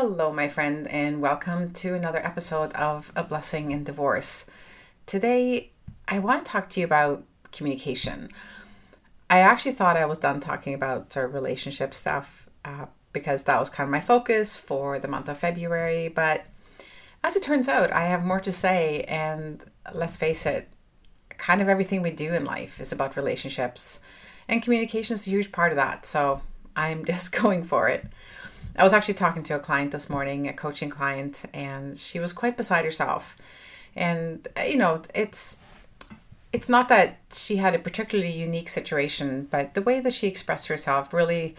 Hello, my friend, and welcome to another episode of A Blessing in Divorce. Today, I want to talk to you about communication. I actually thought I was done talking about sort relationship stuff uh, because that was kind of my focus for the month of February. But as it turns out, I have more to say, and let's face it, kind of everything we do in life is about relationships, and communication is a huge part of that. So I'm just going for it. I was actually talking to a client this morning, a coaching client, and she was quite beside herself. And uh, you know, it's it's not that she had a particularly unique situation, but the way that she expressed herself really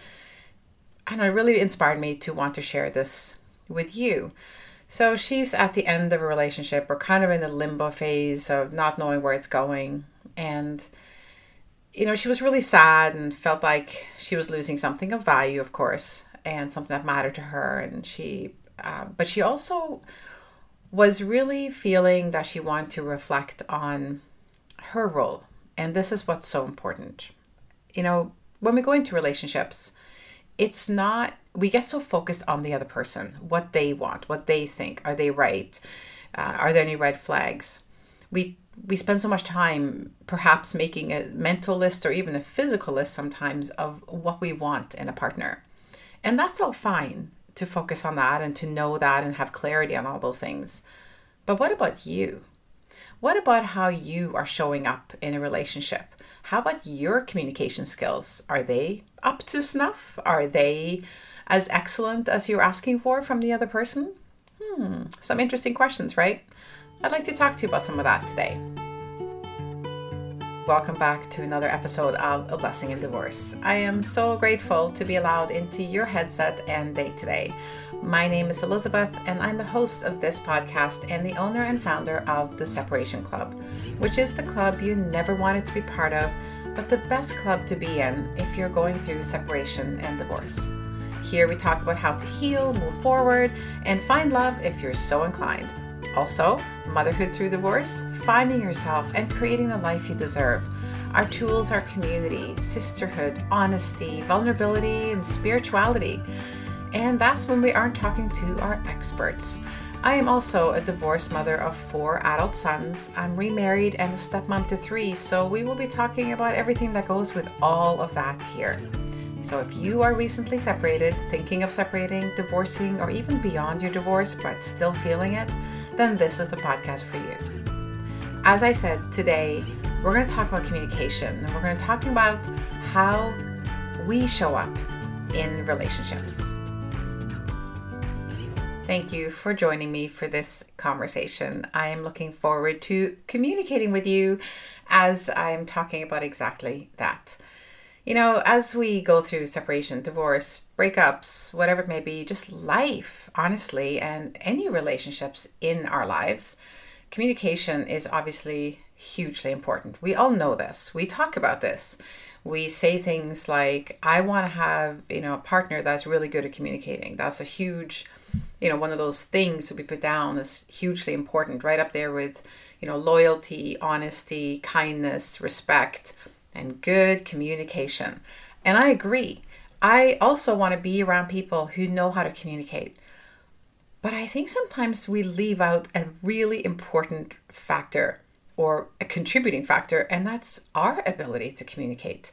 I know, really inspired me to want to share this with you. So she's at the end of a relationship or kind of in the limbo phase of not knowing where it's going. And, you know, she was really sad and felt like she was losing something of value, of course and something that mattered to her. And she, uh, but she also was really feeling that she wanted to reflect on her role. And this is what's so important. You know, when we go into relationships, it's not, we get so focused on the other person, what they want, what they think. Are they right? Uh, are there any red flags? We we spend so much time perhaps making a mental list or even a physical list sometimes of what we want in a partner. And that's all fine to focus on that and to know that and have clarity on all those things. But what about you? What about how you are showing up in a relationship? How about your communication skills? Are they up to snuff? Are they as excellent as you're asking for from the other person? Hmm, some interesting questions, right? I'd like to talk to you about some of that today. Welcome back to another episode of A Blessing in Divorce. I am so grateful to be allowed into your headset and day today. My name is Elizabeth, and I'm the host of this podcast and the owner and founder of the Separation Club, which is the club you never wanted to be part of, but the best club to be in if you're going through separation and divorce. Here we talk about how to heal, move forward, and find love if you're so inclined. Also, motherhood through divorce, finding yourself, and creating the life you deserve. Our tools are community, sisterhood, honesty, vulnerability, and spirituality. And that's when we aren't talking to our experts. I am also a divorced mother of four adult sons. I'm remarried and a stepmom to three, so we will be talking about everything that goes with all of that here. So if you are recently separated, thinking of separating, divorcing, or even beyond your divorce but still feeling it, then this is the podcast for you. As I said, today we're going to talk about communication and we're going to talk about how we show up in relationships. Thank you for joining me for this conversation. I am looking forward to communicating with you as I'm talking about exactly that. You know, as we go through separation, divorce, breakups, whatever it may be, just life, honestly, and any relationships in our lives, communication is obviously hugely important. We all know this. We talk about this. We say things like, I want to have, you know, a partner that's really good at communicating. That's a huge, you know, one of those things that we put down is hugely important, right up there with, you know, loyalty, honesty, kindness, respect, and good communication. And I agree. I also want to be around people who know how to communicate. But I think sometimes we leave out a really important factor or a contributing factor, and that's our ability to communicate.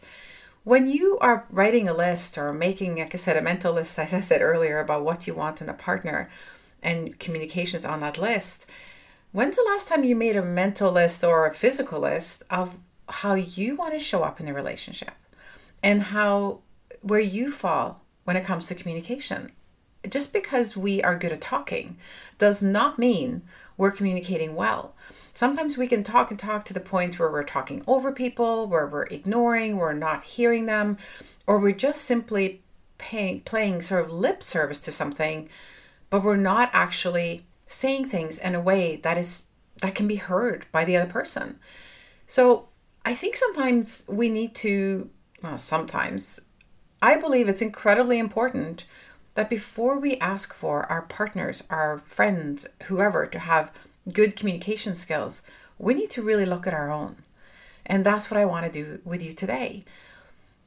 When you are writing a list or making, like I said, a mental list, as I said earlier, about what you want in a partner and communications on that list, when's the last time you made a mental list or a physical list of how you want to show up in the relationship and how where you fall when it comes to communication. Just because we are good at talking does not mean we're communicating well. Sometimes we can talk and talk to the point where we're talking over people, where we're ignoring, we're not hearing them, or we're just simply playing sort of lip service to something, but we're not actually saying things in a way that is that can be heard by the other person. So I think sometimes we need to, well, sometimes I believe it's incredibly important that before we ask for our partners, our friends, whoever to have good communication skills, we need to really look at our own. And that's what I want to do with you today.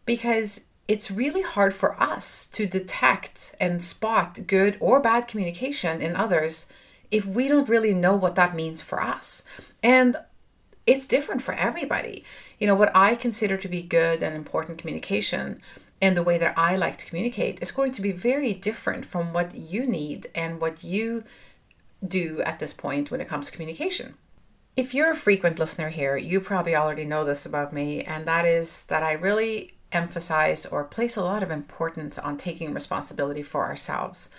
Because it's really hard for us to detect and spot good or bad communication in others if we don't really know what that means for us. And it's different for everybody. You know, what I consider to be good and important communication and the way that I like to communicate is going to be very different from what you need and what you do at this point when it comes to communication. If you're a frequent listener here, you probably already know this about me, and that is that I really emphasize or place a lot of importance on taking responsibility for ourselves.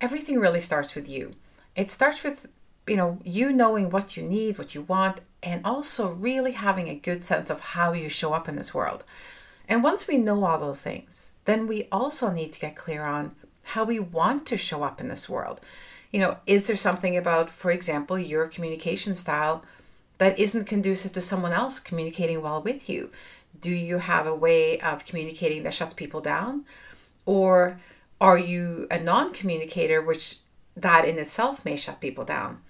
Everything really starts with you. It starts with you know you knowing what you need, what you want, and also really having a good sense of how you show up in this world. And once we know all those things, then we also need to get clear on how we want to show up in this world. You know, is there something about, for example, your communication style that isn't conducive to someone else communicating well with you? Do you have a way of communicating that shuts people down? Or are you a non communicator, which that in itself may shut people down?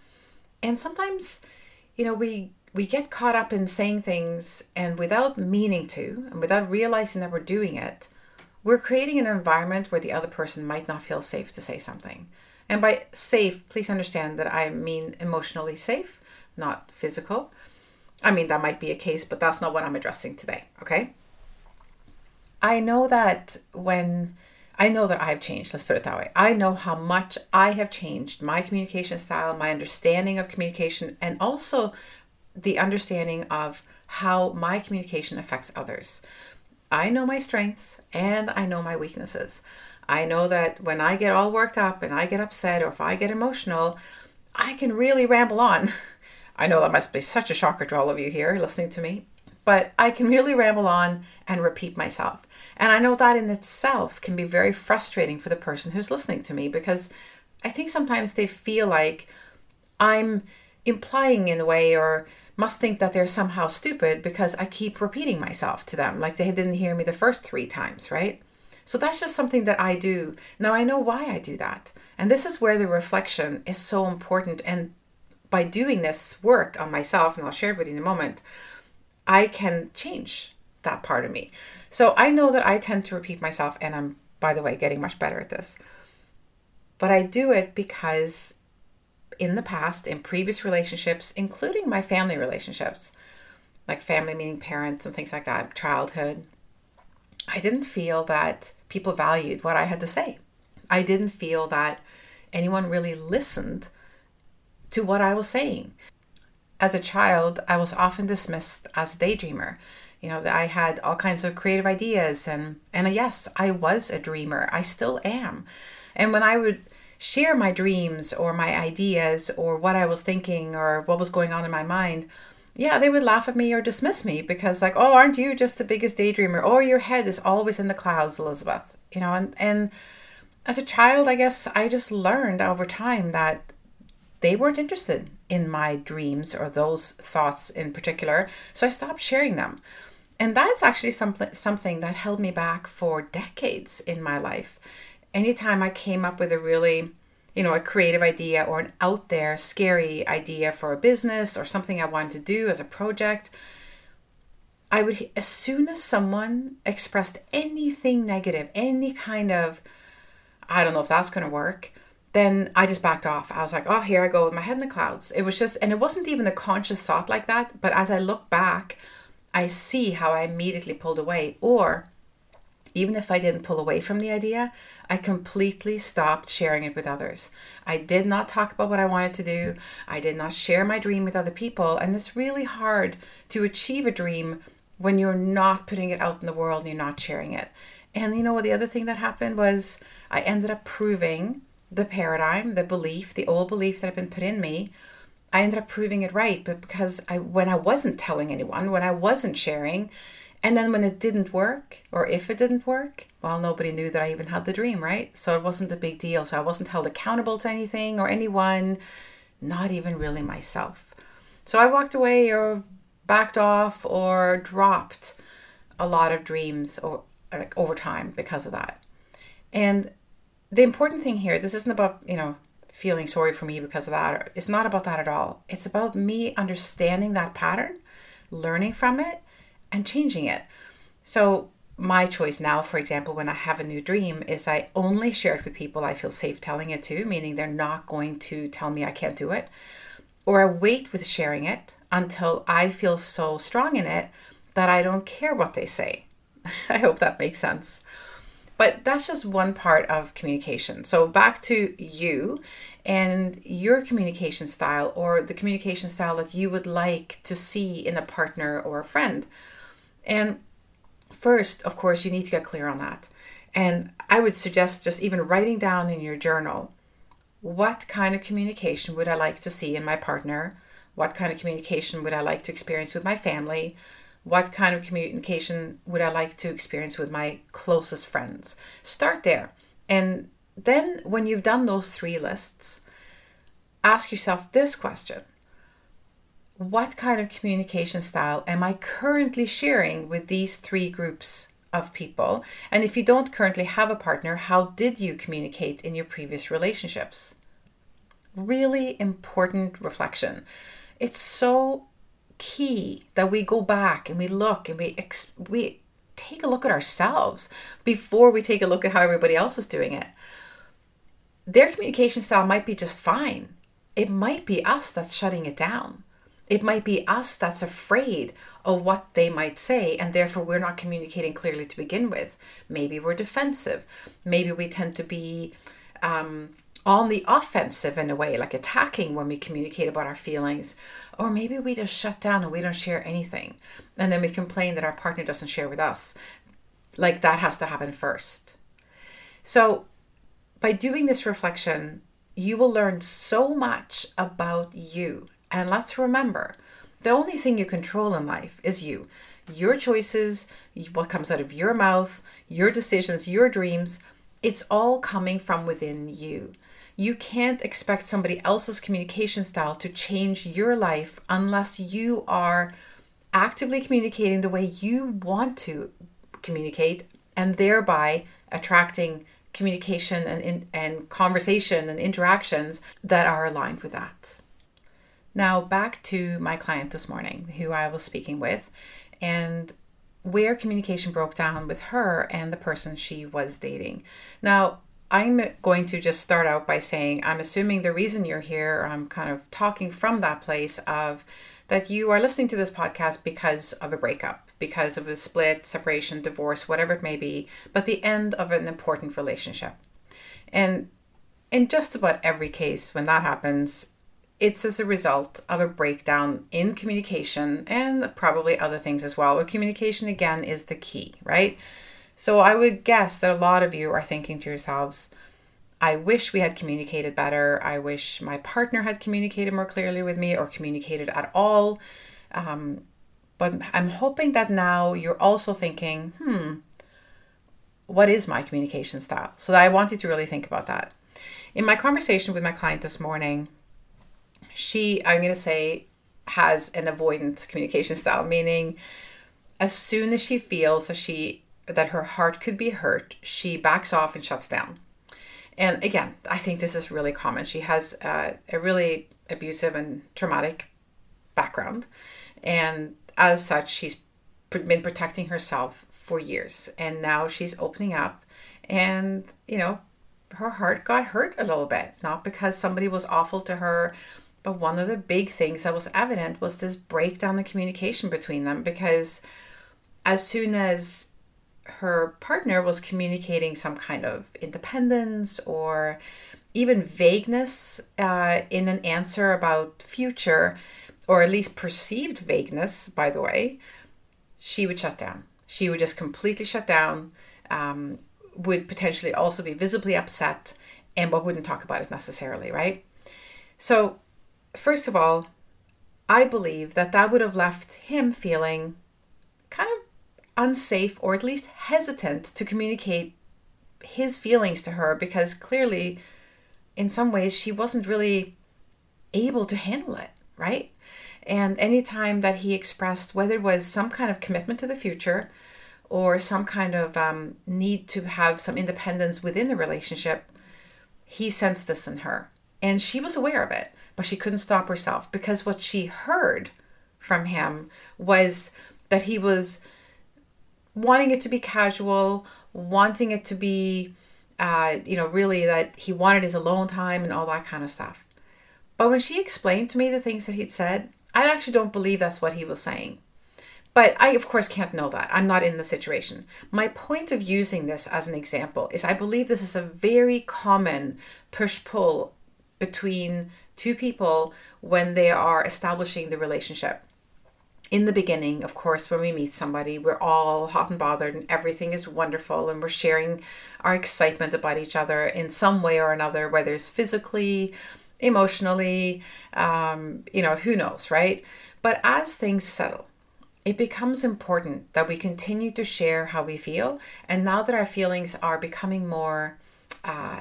And sometimes, you know, we we get caught up in saying things and without meaning to and without realizing that we're doing it, we're creating an environment where the other person might not feel safe to say something. And by safe, please understand that I mean emotionally safe, not physical. I mean, that might be a case, but that's not what I'm addressing today, okay? I know that when I know that I've changed, let's put it that way. I know how much I have changed my communication style, my understanding of communication, and also the understanding of how my communication affects others. I know my strengths and I know my weaknesses. I know that when I get all worked up and I get upset or if I get emotional, I can really ramble on. I know that must be such a shocker to all of you here listening to me, but I can really ramble on and repeat myself. And I know that in itself can be very frustrating for the person who's listening to me because I think sometimes they feel like I'm implying in a way or must think that they're somehow stupid because I keep repeating myself to them, like they didn't hear me the first three times, right? So that's just something that I do. Now I know why I do that. And this is where the reflection is so important. And by doing this work on myself, and I'll share it with you in a moment, I can change that part of me. So I know that I tend to repeat myself, and I'm, by the way, getting much better at this. But I do it because in the past, in previous relationships, including my family relationships, like family meaning parents and things like that, childhood, I didn't feel that people valued what I had to say. I didn't feel that anyone really listened to what I was saying. As a child, I was often dismissed as a daydreamer. You know, that I had all kinds of creative ideas and and yes, I was a dreamer. I still am. And when I would share my dreams or my ideas or what I was thinking or what was going on in my mind, yeah, they would laugh at me or dismiss me because like, oh, aren't you just the biggest daydreamer? Or your head is always in the clouds, Elizabeth. You know, and and as a child, I guess I just learned over time that they weren't interested in my dreams or those thoughts in particular. So I stopped sharing them. And that's actually something something that held me back for decades in my life anytime I came up with a really, you know, a creative idea or an out there, scary idea for a business or something I wanted to do as a project, I would, as soon as someone expressed anything negative, any kind of, I don't know if that's going to work, then I just backed off. I was like, oh, here I go with my head in the clouds. It was just, and it wasn't even a conscious thought like that. But as I look back, I see how I immediately pulled away. Or even if I didn't pull away from the idea, I completely stopped sharing it with others. I did not talk about what I wanted to do. I did not share my dream with other people. And it's really hard to achieve a dream when you're not putting it out in the world and you're not sharing it. And you know what? The other thing that happened was I ended up proving the paradigm, the belief, the old belief that had been put in me. I ended up proving it right, but because I, when I wasn't telling anyone, when I wasn't sharing, and then when it didn't work, or if it didn't work, well, nobody knew that I even had the dream, right? So it wasn't a big deal. So I wasn't held accountable to anything or anyone, not even really myself. So I walked away or backed off or dropped a lot of dreams or like over time because of that. And the important thing here, this isn't about, you know, feeling sorry for me because of that. It's not about that at all. It's about me understanding that pattern, learning from it, and changing it. So my choice now, for example, when I have a new dream, is I only share it with people I feel safe telling it to, meaning they're not going to tell me I can't do it. Or I wait with sharing it until I feel so strong in it that I don't care what they say. I hope that makes sense. But that's just one part of communication. So back to you and your communication style or the communication style that you would like to see in a partner or a friend. And first, of course, you need to get clear on that. And I would suggest just even writing down in your journal what kind of communication would I like to see in my partner? What kind of communication would I like to experience with my family? What kind of communication would I like to experience with my closest friends? Start there. And then, when you've done those three lists, ask yourself this question What kind of communication style am I currently sharing with these three groups of people? And if you don't currently have a partner, how did you communicate in your previous relationships? Really important reflection. It's so key that we go back and we look and we ex- we take a look at ourselves before we take a look at how everybody else is doing it. Their communication style might be just fine. It might be us that's shutting it down. It might be us that's afraid of what they might say, and therefore we're not communicating clearly to begin with. Maybe we're defensive. Maybe we tend to be um, on the offensive in a way, like attacking when we communicate about our feelings. Or maybe we just shut down and we don't share anything. And then we complain that our partner doesn't share with us. Like that has to happen first. So, by doing this reflection, you will learn so much about you. And let's remember the only thing you control in life is you. Your choices, what comes out of your mouth, your decisions, your dreams, it's all coming from within you. You can't expect somebody else's communication style to change your life unless you are actively communicating the way you want to communicate and thereby attracting communication and, and conversation and interactions that are aligned with that. Now, back to my client this morning, who I was speaking with, and where communication broke down with her and the person she was dating. Now, I'm going to just start out by saying I'm assuming the reason you're here, I'm kind of talking from that place of that you are listening to this podcast because of a breakup, because of a split, separation, divorce, whatever it may be, but the end of an important relationship. And in just about every case, when that happens, it's as a result of a breakdown in communication and probably other things as well. But communication, again, is the key, right? So I would guess that a lot of you are thinking to yourselves, I wish we had communicated better. I wish my partner had communicated more clearly with me or communicated at all. Um, but I'm hoping that now you're also thinking, hmm, what is my communication style? So I want you to really think about that. In my conversation with my client this morning, she, I'm going to say, has an avoidant communication style, meaning as soon as she feels that she that her heart could be hurt, she backs off and shuts down. And again, I think this is really common. She has a really abusive and traumatic background. And as such, she's been protecting herself for years. And now she's opening up. And, you know, her heart got hurt a little bit, not because somebody was awful to her, but one of the big things that was evident was this breakdown in communication between them. Because as soon as her partner was communicating some kind of independence or even vagueness uh, in an answer about future, or at least perceived vagueness, by the way, she would shut down. She would just completely shut down, um, would potentially also be visibly upset, and but wouldn't talk about it necessarily, right? So, first of all, I believe that that would have left him feeling kind of unsafe or at least hesitant to communicate his feelings to her because clearly, in some ways, she wasn't really able to handle it, right? And anytime that he expressed whether it was some kind of commitment to the future or some kind of um, need to have some independence within the relationship, he sensed this in her. And she was aware of it, but she couldn't stop herself because what she heard from him was that he was wanting it to be casual, wanting it to be, uh, you know, really that he wanted his alone time and all that kind of stuff. But when she explained to me the things that he'd said, I actually don't believe that's what he was saying. But I, of course, can't know that. I'm not in the situation. My point of using this as an example is I believe this is a very common push pull between two people when they are establishing the relationship. In the beginning, of course, when we meet somebody, we're all hot and bothered and everything is wonderful and we're sharing our excitement about each other in some way or another, whether it's physically, emotionally, um, you know, who knows, right? But as things settle, it becomes important that we continue to share how we feel. And now that our feelings are becoming more uh,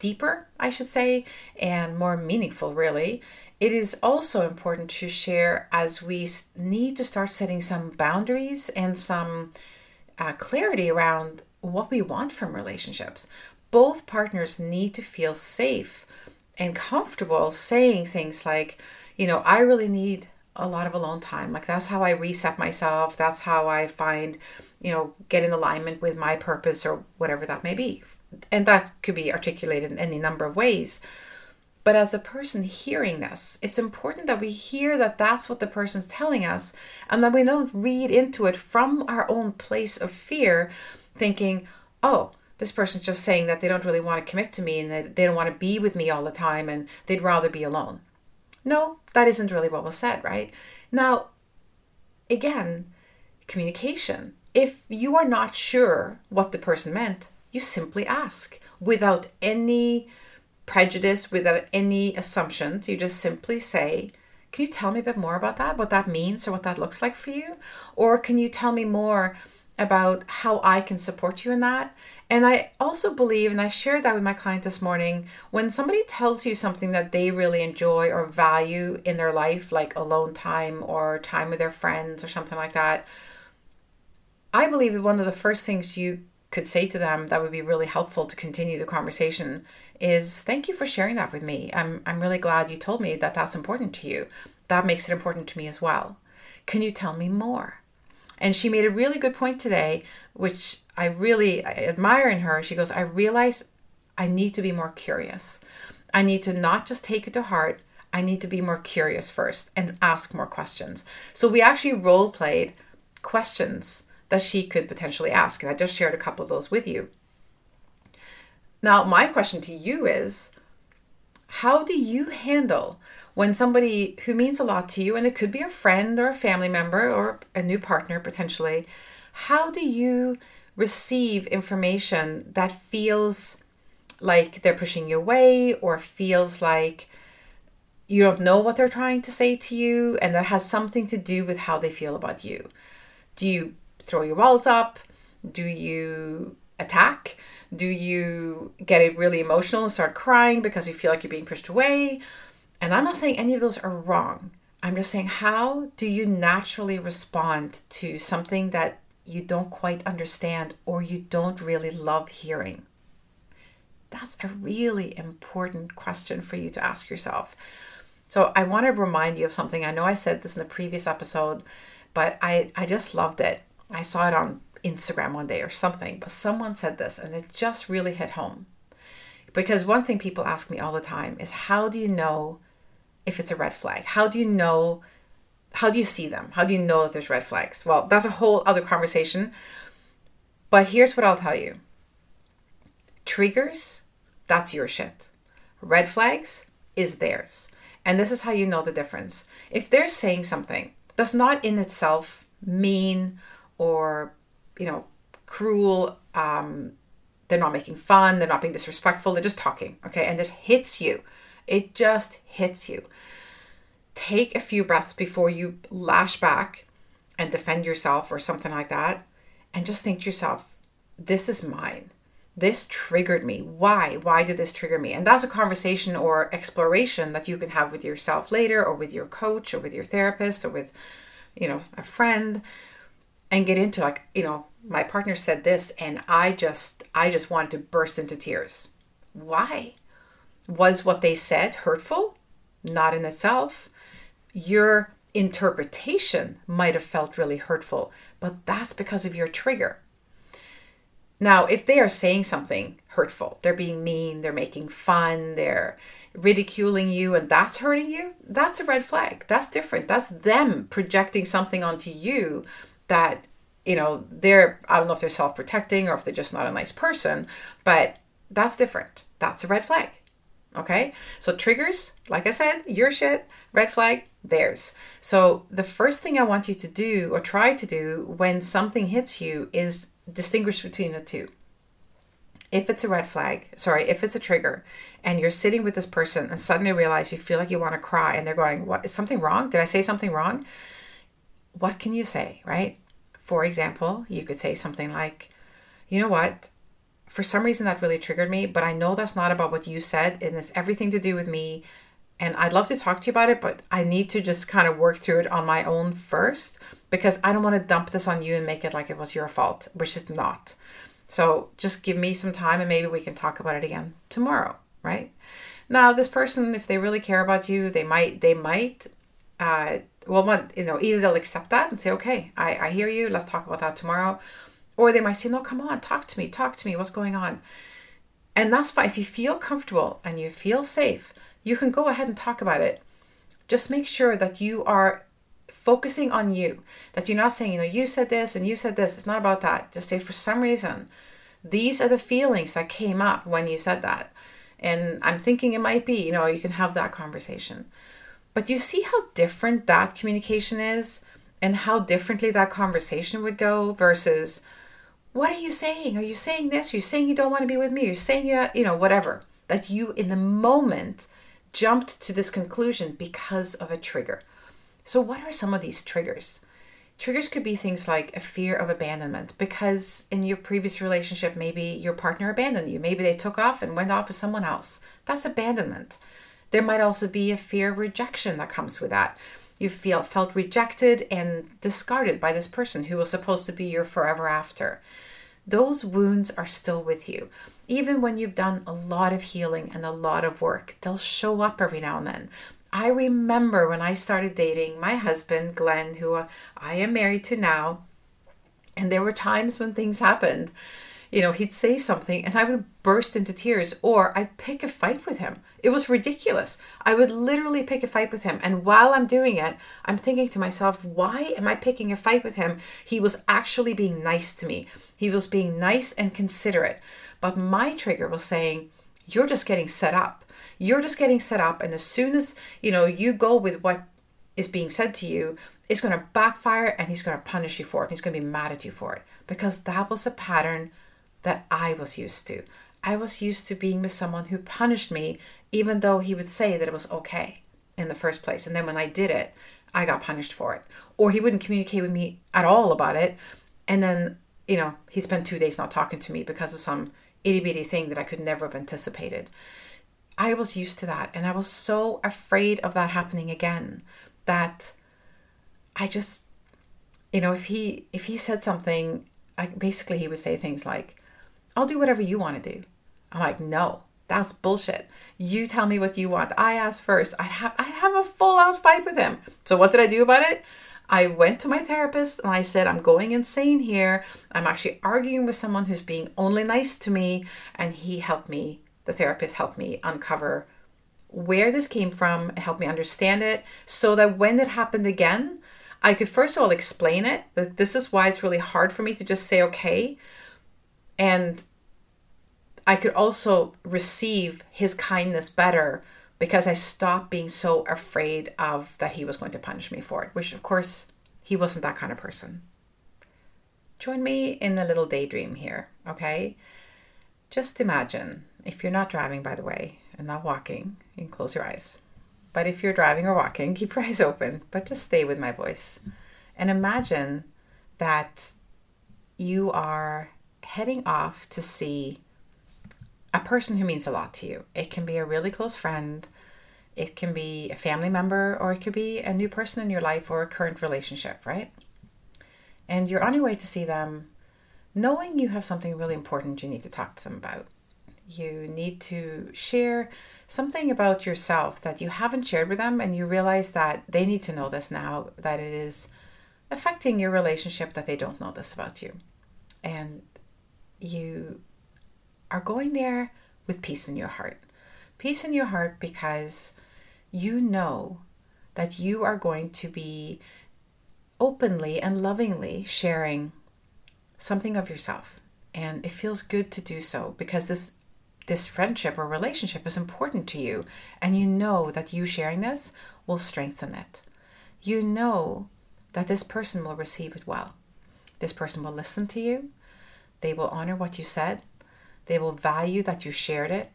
deeper, I should say, and more meaningful, really, it is also important to share as we need to start setting some boundaries and some uh, clarity around what we want from relationships. Both partners need to feel safe and comfortable saying things like, you know, I really need a lot of alone time. Like that's how I reset myself. That's how I find, you know, get in alignment with my purpose or whatever that may be. And that could be articulated in any number of ways. But as a person hearing this, it's important that we hear that that's what the person's telling us and that we don't read into it from our own place of fear, thinking, oh, this person's just saying that they don't really want to commit to me and that they don't want to be with me all the time and they'd rather be alone. No, that isn't really what was said, right? Now, again, communication. If you are not sure what the person meant, you simply ask without any prejudice, without any assumptions. You just simply say, Can you tell me a bit more about that? What that means or what that looks like for you? Or can you tell me more about how I can support you in that? And I also believe, and I shared that with my client this morning, when somebody tells you something that they really enjoy or value in their life, like alone time or time with their friends or something like that, I believe that one of the first things you could say to them that would be really helpful to continue the conversation is thank you for sharing that with me. I'm, I'm really glad you told me that that's important to you. That makes it important to me as well. Can you tell me more? And she made a really good point today, which I really admire in her. She goes, I realize I need to be more curious. I need to not just take it to heart. I need to be more curious first and ask more questions. So we actually role played questions that she could potentially ask. And I just shared a couple of those with you. Now, my question to you is how do you handle when somebody who means a lot to you, and it could be a friend or a family member or a new partner potentially, how do you receive information that feels like they're pushing you away or feels like you don't know what they're trying to say to you and that has something to do with how they feel about you? Do you throw your walls up? Do you attack? Do you get it really emotional and start crying because you feel like you're being pushed away? And I'm not saying any of those are wrong. I'm just saying, how do you naturally respond to something that you don't quite understand or you don't really love hearing? That's a really important question for you to ask yourself. So, I want to remind you of something. I know I said this in the previous episode, but I, I just loved it. I saw it on Instagram one day or something, but someone said this and it just really hit home. Because one thing people ask me all the time is how do you know if it's a red flag? How do you know? How do you see them? How do you know that there's red flags? Well, that's a whole other conversation. But here's what I'll tell you triggers, that's your shit. Red flags is theirs. And this is how you know the difference. If they're saying something that's not in itself mean or, you know, cruel, um, they're not making fun, they're not being disrespectful, they're just talking, okay? And it hits you it just hits you. Take a few breaths before you lash back and defend yourself or something like that. And just think to yourself, this is mine. This triggered me. Why? Why did this trigger me? And that's a conversation or exploration that you can have with yourself later or with your coach or with your therapist or with, you know, a friend and get into like, you know, my partner said this and I just I just wanted to burst into tears. Why? Was what they said hurtful? Not in itself. Your interpretation might have felt really hurtful, but that's because of your trigger. Now, if they are saying something hurtful, they're being mean, they're making fun, they're ridiculing you, and that's hurting you, that's a red flag. That's different. That's them projecting something onto you that, you know, they're, I don't know if they're self protecting or if they're just not a nice person, but that's different. That's a red flag. Okay. So triggers, like I said, your shit, red flag, theirs. So the first thing I want you to do or try to do when something hits you is distinguish between the two. If it's a red flag, sorry, if it's a trigger and you're sitting with this person and suddenly realize you feel like you want to cry and they're going, What is something wrong? Did I say something wrong? What can you say, right? For example, you could say something like, You know what? for some reason that really triggered me, but I know that's not about what you said and it's everything to do with me. And I'd love to talk to you about it, but I need to just kind of work through it on my own first because I don't want to dump this on you and make it like it was your fault, which is not. So just give me some time and maybe we can talk about it again tomorrow, right? Now, this person, if they really care about you, they might, they might, uh, well, you know, either they'll accept that and say, okay, I, I hear you, let's talk about that tomorrow or they might say, No, come on, talk to me, talk to me, what's going on? And that's fine. If you feel comfortable and you feel safe, you can go ahead and talk about it. Just make sure that you are focusing on you, that you're not saying, you know, you said this and you said this. It's not about that. Just say, for some reason, these are the feelings that came up when you said that. And I'm thinking it might be, you know, you can have that conversation. But you see how different that communication is and how differently that conversation would go versus, what are you saying? Are you saying this? Are you saying you don't want to be with me? You're saying you, you know, whatever. That you in the moment jumped to this conclusion because of a trigger. So, what are some of these triggers? Triggers could be things like a fear of abandonment because in your previous relationship, maybe your partner abandoned you. Maybe they took off and went off with someone else. That's abandonment. There might also be a fear of rejection that comes with that. You feel felt rejected and discarded by this person who was supposed to be your forever after those wounds are still with you. Even when you've done a lot of healing and a lot of work, they'll show up every now and then. I remember when I started dating my husband, Glenn, who I am married to now, and there were times when things happened you know, he'd say something and I would burst into tears or I'd pick a fight with him. It was ridiculous. I would literally pick a fight with him. And while I'm doing it, I'm thinking to myself, why am I picking a fight with him? He was actually being nice to me, he was being nice and considerate. But my trigger was saying, you're just getting set up. You're just getting set up. And as soon as, you know, you go with what is being said to you, it's going to backfire and he's going to punish you for it. He's going to be mad at you for it because that was a pattern that I was used to. I was used to being with someone who punished me, even though he would say that it was okay in the first place. And then when I did it, I got punished for it. Or he wouldn't communicate with me at all about it. And then, you know, he spent two days not talking to me because of some itty bitty thing that I could never have anticipated. I was used to that. And I was so afraid of that happening again that I just, you know, if he if he said something, I basically he would say things like, I'll do whatever you want to do. I'm like, no, that's bullshit. You tell me what you want. I asked first. I'd have I'd have a full out fight with him. So what did I do about it? I went to my therapist and I said, I'm going insane here. I'm actually arguing with someone who's being only nice to me. And he helped me, the therapist helped me uncover where this came from, helped me understand it, so that when it happened again, I could first of all explain it. That this is why it's really hard for me to just say, okay, and I could also receive his kindness better because I stopped being so afraid of that he was going to punish me for it, which of course he wasn't that kind of person. Join me in the little daydream here, okay? Just imagine, if you're not driving, by the way, and not walking, you can close your eyes. But if you're driving or walking, keep your eyes open, but just stay with my voice. And imagine that you are heading off to see a person who means a lot to you. It can be a really close friend, it can be a family member, or it could be a new person in your life or a current relationship, right? And you're on your way to see them knowing you have something really important you need to talk to them about. You need to share something about yourself that you haven't shared with them, and you realize that they need to know this now, that it is affecting your relationship, that they don't know this about you. And you are going there with peace in your heart. Peace in your heart because you know that you are going to be openly and lovingly sharing something of yourself. And it feels good to do so because this this friendship or relationship is important to you and you know that you sharing this will strengthen it. You know that this person will receive it well. This person will listen to you. They will honor what you said. They will value that you shared it.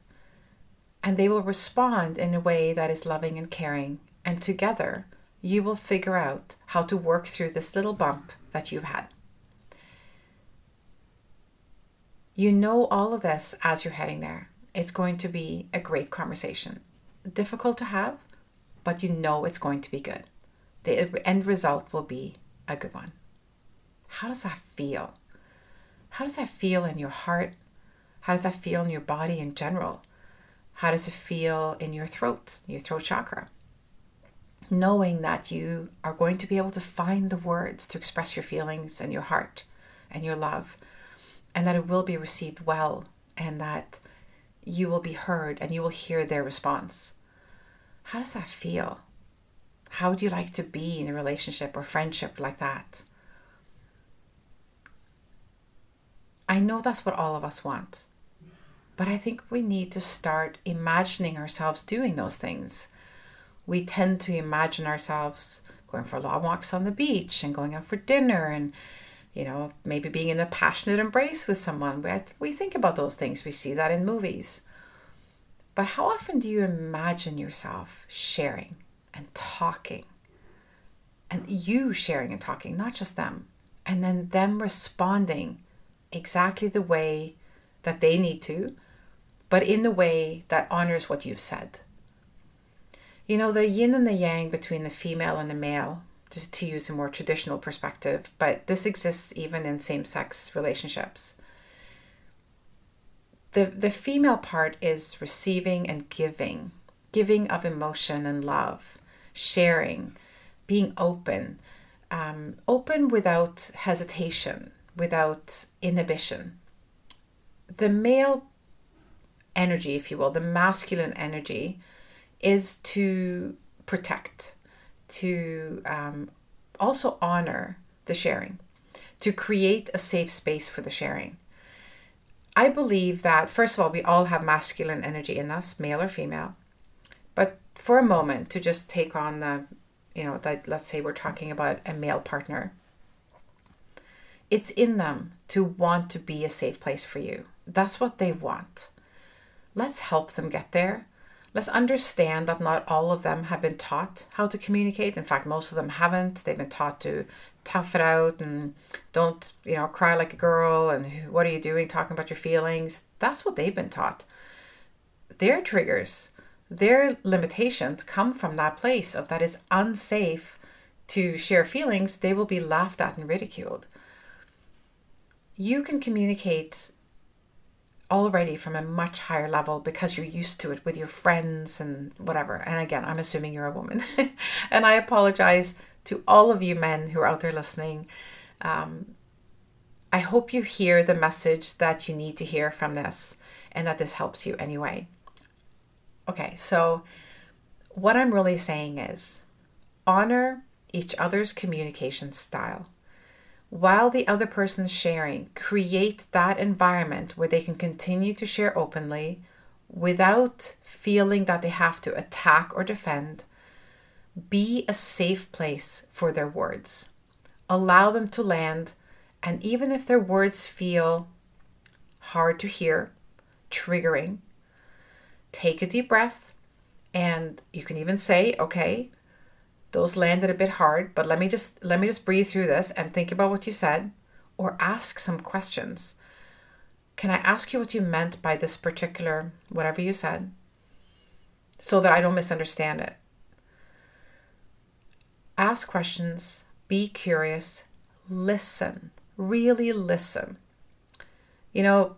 And they will respond in a way that is loving and caring. And together, you will figure out how to work through this little bump that you've had. You know all of this as you're heading there. It's going to be a great conversation. Difficult to have, but you know it's going to be good. The end result will be a good one. How does that feel? How does that feel in your heart? How does that feel in your body in general? How does it feel in your throat, your throat chakra? Knowing that you are going to be able to find the words to express your feelings and your heart and your love and that it will be received well and that you will be heard and you will hear their response. How does that feel? How would you like to be in a relationship or friendship like that? I know that's what all of us want, but I think we need to start imagining ourselves doing those things. We tend to imagine ourselves going for long walks on the beach and going out for dinner and you know, maybe being in a passionate embrace with someone. We, we think about those things, we see that in movies. But how often do you imagine yourself sharing and talking? And you sharing and talking, not just them. And then them responding exactly the way that they need to, but in the way that honors what you've said. You know, the yin and the yang between the female and the male just to use a more traditional perspective, but this exists even in same sex relationships. The, the female part is receiving and giving, giving of emotion and love, sharing, being open, um, open without hesitation, without inhibition. The male energy, if you will, the masculine energy, is to protect, to um, also honor the sharing, to create a safe space for the sharing. I believe that, first of all, we all have masculine energy in us, male or female. But for a moment, to just take on the, you know, that let's say we're talking about a male partner, it's in them to want to be a safe place for you. That's what they want. Let's help them get there Let's understand that not all of them have been taught how to communicate. In fact, most of them haven't. They've been taught to tough it out and don't, you know, cry like a girl and what are you doing talking about your feelings. That's what they've been taught. Their triggers, their limitations come from that place of that is unsafe to share feelings, they will be laughed at and ridiculed. You can communicate already from a much higher level because you're used to it with your friends and whatever. And again, I'm assuming you're a woman. and I apologize to all of you men who are out there listening. Um, I hope you hear the message that you need to hear from this and that this helps you anyway. Okay, so what I'm really saying is honor each other's communication style while the other person's sharing, create that environment where they can continue to share openly without feeling that they have to attack or defend. Be a safe place for their words. Allow them to land, and even if their words feel hard to hear, triggering, take a deep breath, and you can even say, okay, those landed a bit hard, but let me just let me just breathe through this and think about what you said or ask some questions. Can I ask you what you meant by this particular whatever you said so that I don't misunderstand it? Ask questions, be curious, listen, really listen. You know,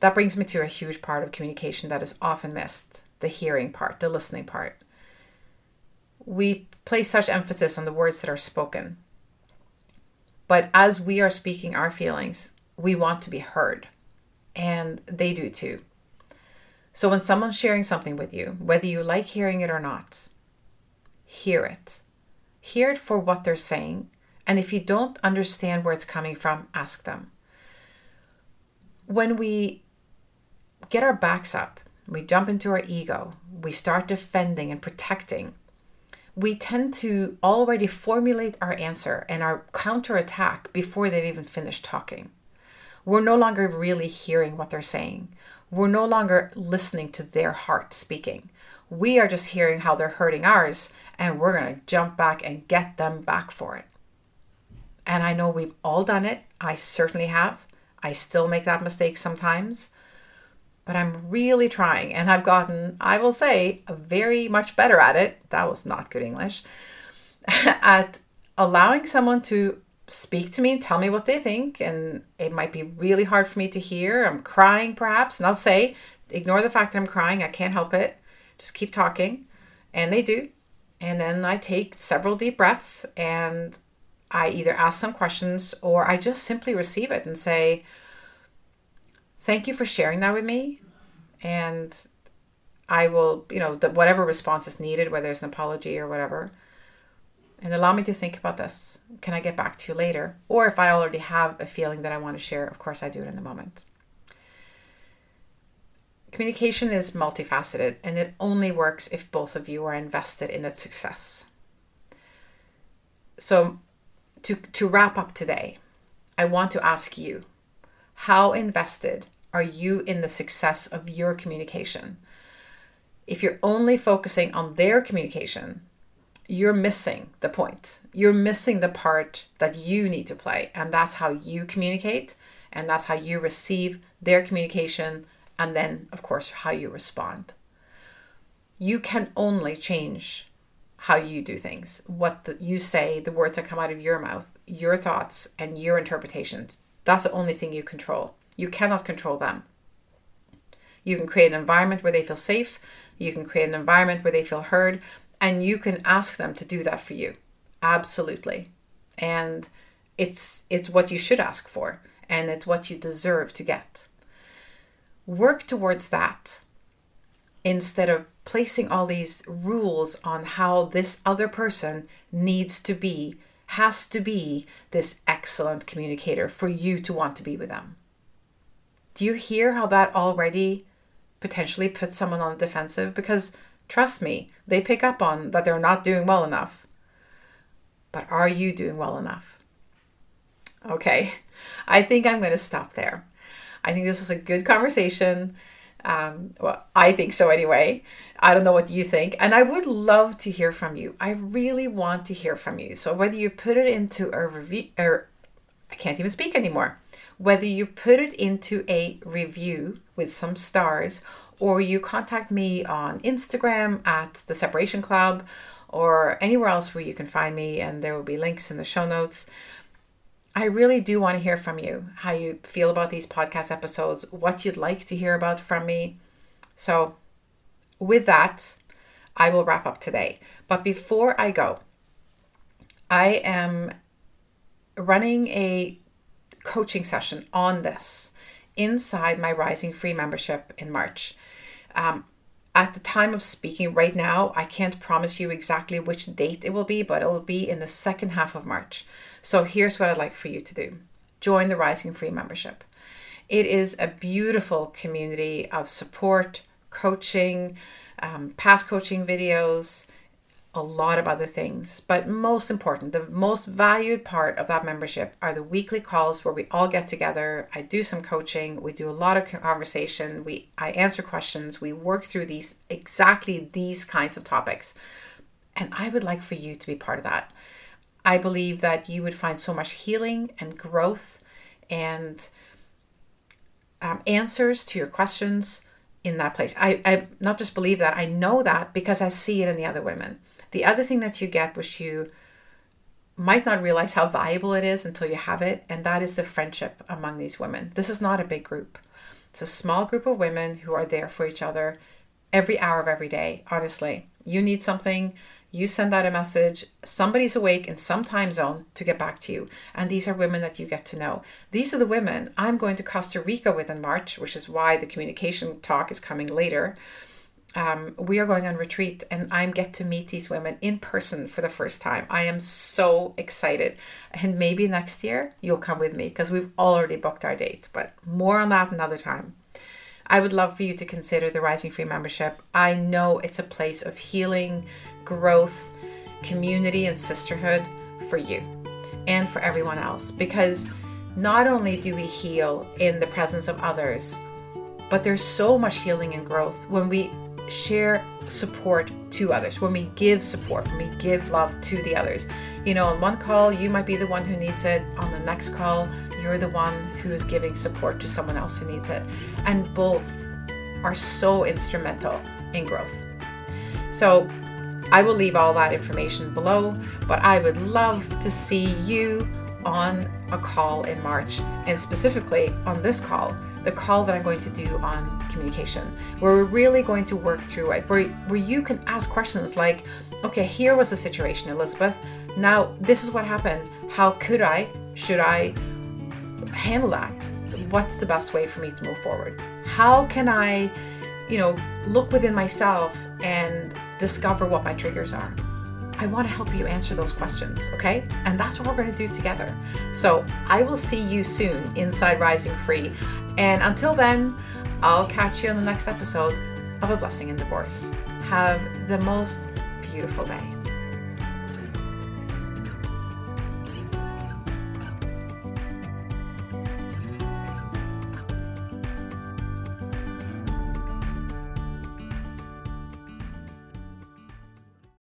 that brings me to a huge part of communication that is often missed the hearing part, the listening part. We place such emphasis on the words that are spoken. But as we are speaking our feelings, we want to be heard, and they do too. So when someone's sharing something with you, whether you like hearing it or not, hear it. Hear it for what they're saying. And if you don't understand where it's coming from, ask them. When we get our backs up, we jump into our ego, we start defending and protecting, we tend to already formulate our answer and our counterattack before they've even finished talking. We're no longer really hearing what they're saying. We're no longer listening to their heart speaking. We are just hearing how they're hurting ours, and we're going to jump back and get them back for it. And I know we've all done it. I certainly have. I still make that mistake sometimes but I'm really trying and I've gotten, I will say, very much better at it. That was not good English. at allowing someone to speak to me and tell me what they think. And it might be really hard for me to hear. I'm crying perhaps. And I'll say, ignore the fact that I'm crying. I can't help it. Just keep talking. And they do. And then I take several deep breaths and I either ask some questions or I just simply receive it and say, thank you for sharing that with me. And I will, you know, the, whatever response is needed, whether it's an apology or whatever, and allow me to think about this. Can I get back to you later? Or if I already have a feeling that I want to share, of course, I do it in the moment. Communication is multifaceted and it only works if both of you are invested in its success. So, to, to wrap up today, I want to ask you how invested are you in the success of your communication? If you're only focusing on their communication, you're missing the point. You're missing the part that you need to play. And that's how you communicate. And that's how you receive their communication. And then, of course, how you respond. You can only change how you do things, what the, you say, the words that come out of your mouth, your thoughts, and your interpretations. That's the only thing you control. You cannot control them. You can create an environment where they feel safe, you can create an environment where they feel heard, and you can ask them to do that for you. Absolutely. And it's it's what you should ask for and it's what you deserve to get. Work towards that instead of placing all these rules on how this other person needs to be, has to be this excellent communicator for you to want to be with them. Do you hear how that already potentially puts someone on the defensive? Because trust me, they pick up on that they're not doing well enough. But are you doing well enough? Okay, I think I'm going to stop there. I think this was a good conversation. Um, well, I think so anyway. I don't know what you think. And I would love to hear from you. I really want to hear from you. So whether you put it into a review or I can't even speak anymore whether you put it into a review with some stars or you contact me on Instagram at the Separation Club or anywhere else where you can find me, and there will be links in the show notes. I really do want to hear from you how you feel about these podcast episodes, what you'd like to hear about from me. So, with that, I will wrap up today. But before I go, I am running a coaching session on this inside my Rising Free membership in March. Um, at the time of speaking right now, I can't promise you exactly which date it will be, but it will be in the second half of March. So here's what I'd like for you to do join the Rising Free membership. It is a beautiful community of support, coaching, um, past coaching videos, a lot of other things. But most important, the most valued part of that membership are the weekly calls where we all get together. I do some coaching, we do a lot of conversation, we I answer questions, we work through these exactly these kinds of topics. And I would like for you to be part of that. I believe that you would find so much healing and growth and um, answers to your questions in that place. I, I not just believe that, I know that because I see it in the other women. The other thing that you get, which you might not realize how valuable it is until you have it, and that is the friendship among these women. This is not a big group. It's a small group of women who are there for each other every hour of every day. Honestly, you need something, you send out a message, somebody's awake in some time zone to get back to you. And these are women that you get to know. These are the women I'm going to Costa Rica with in March, which is why the communication talk is coming later. Um, we are going on retreat and I get to meet these women in person for the first time. I am so excited. And maybe next year you'll come with me because we've already booked our date, but more on that another time. I would love for you to consider the Rising Free membership. I know it's a place of healing, growth, community, and sisterhood for you and for everyone else because not only do we heal in the presence of others, but there's so much healing and growth when we share support to others, when we give support, when we give love to the others. You know, on one call, you might be the one who needs it. On the next call, you're the one who is giving support to someone else who needs it. And both are so instrumental in growth. So, I will leave all that information below, but I would love to see you on a call in March, and specifically on this call, the call that I'm going to do on communication, where we're really going to work through it, where, where you can ask questions like, okay, here was the situation, Elizabeth. Now, this is what happened. How could I, should I handle that? What's the best way for me to move forward? How can I, you know, look within myself and discover what my triggers are? I want to help you answer those questions, okay? And that's what we're going to do together. So I will see you soon inside Rising Free. And until then, I'll catch you on the next episode of A Blessing in Divorce. Have the most beautiful day.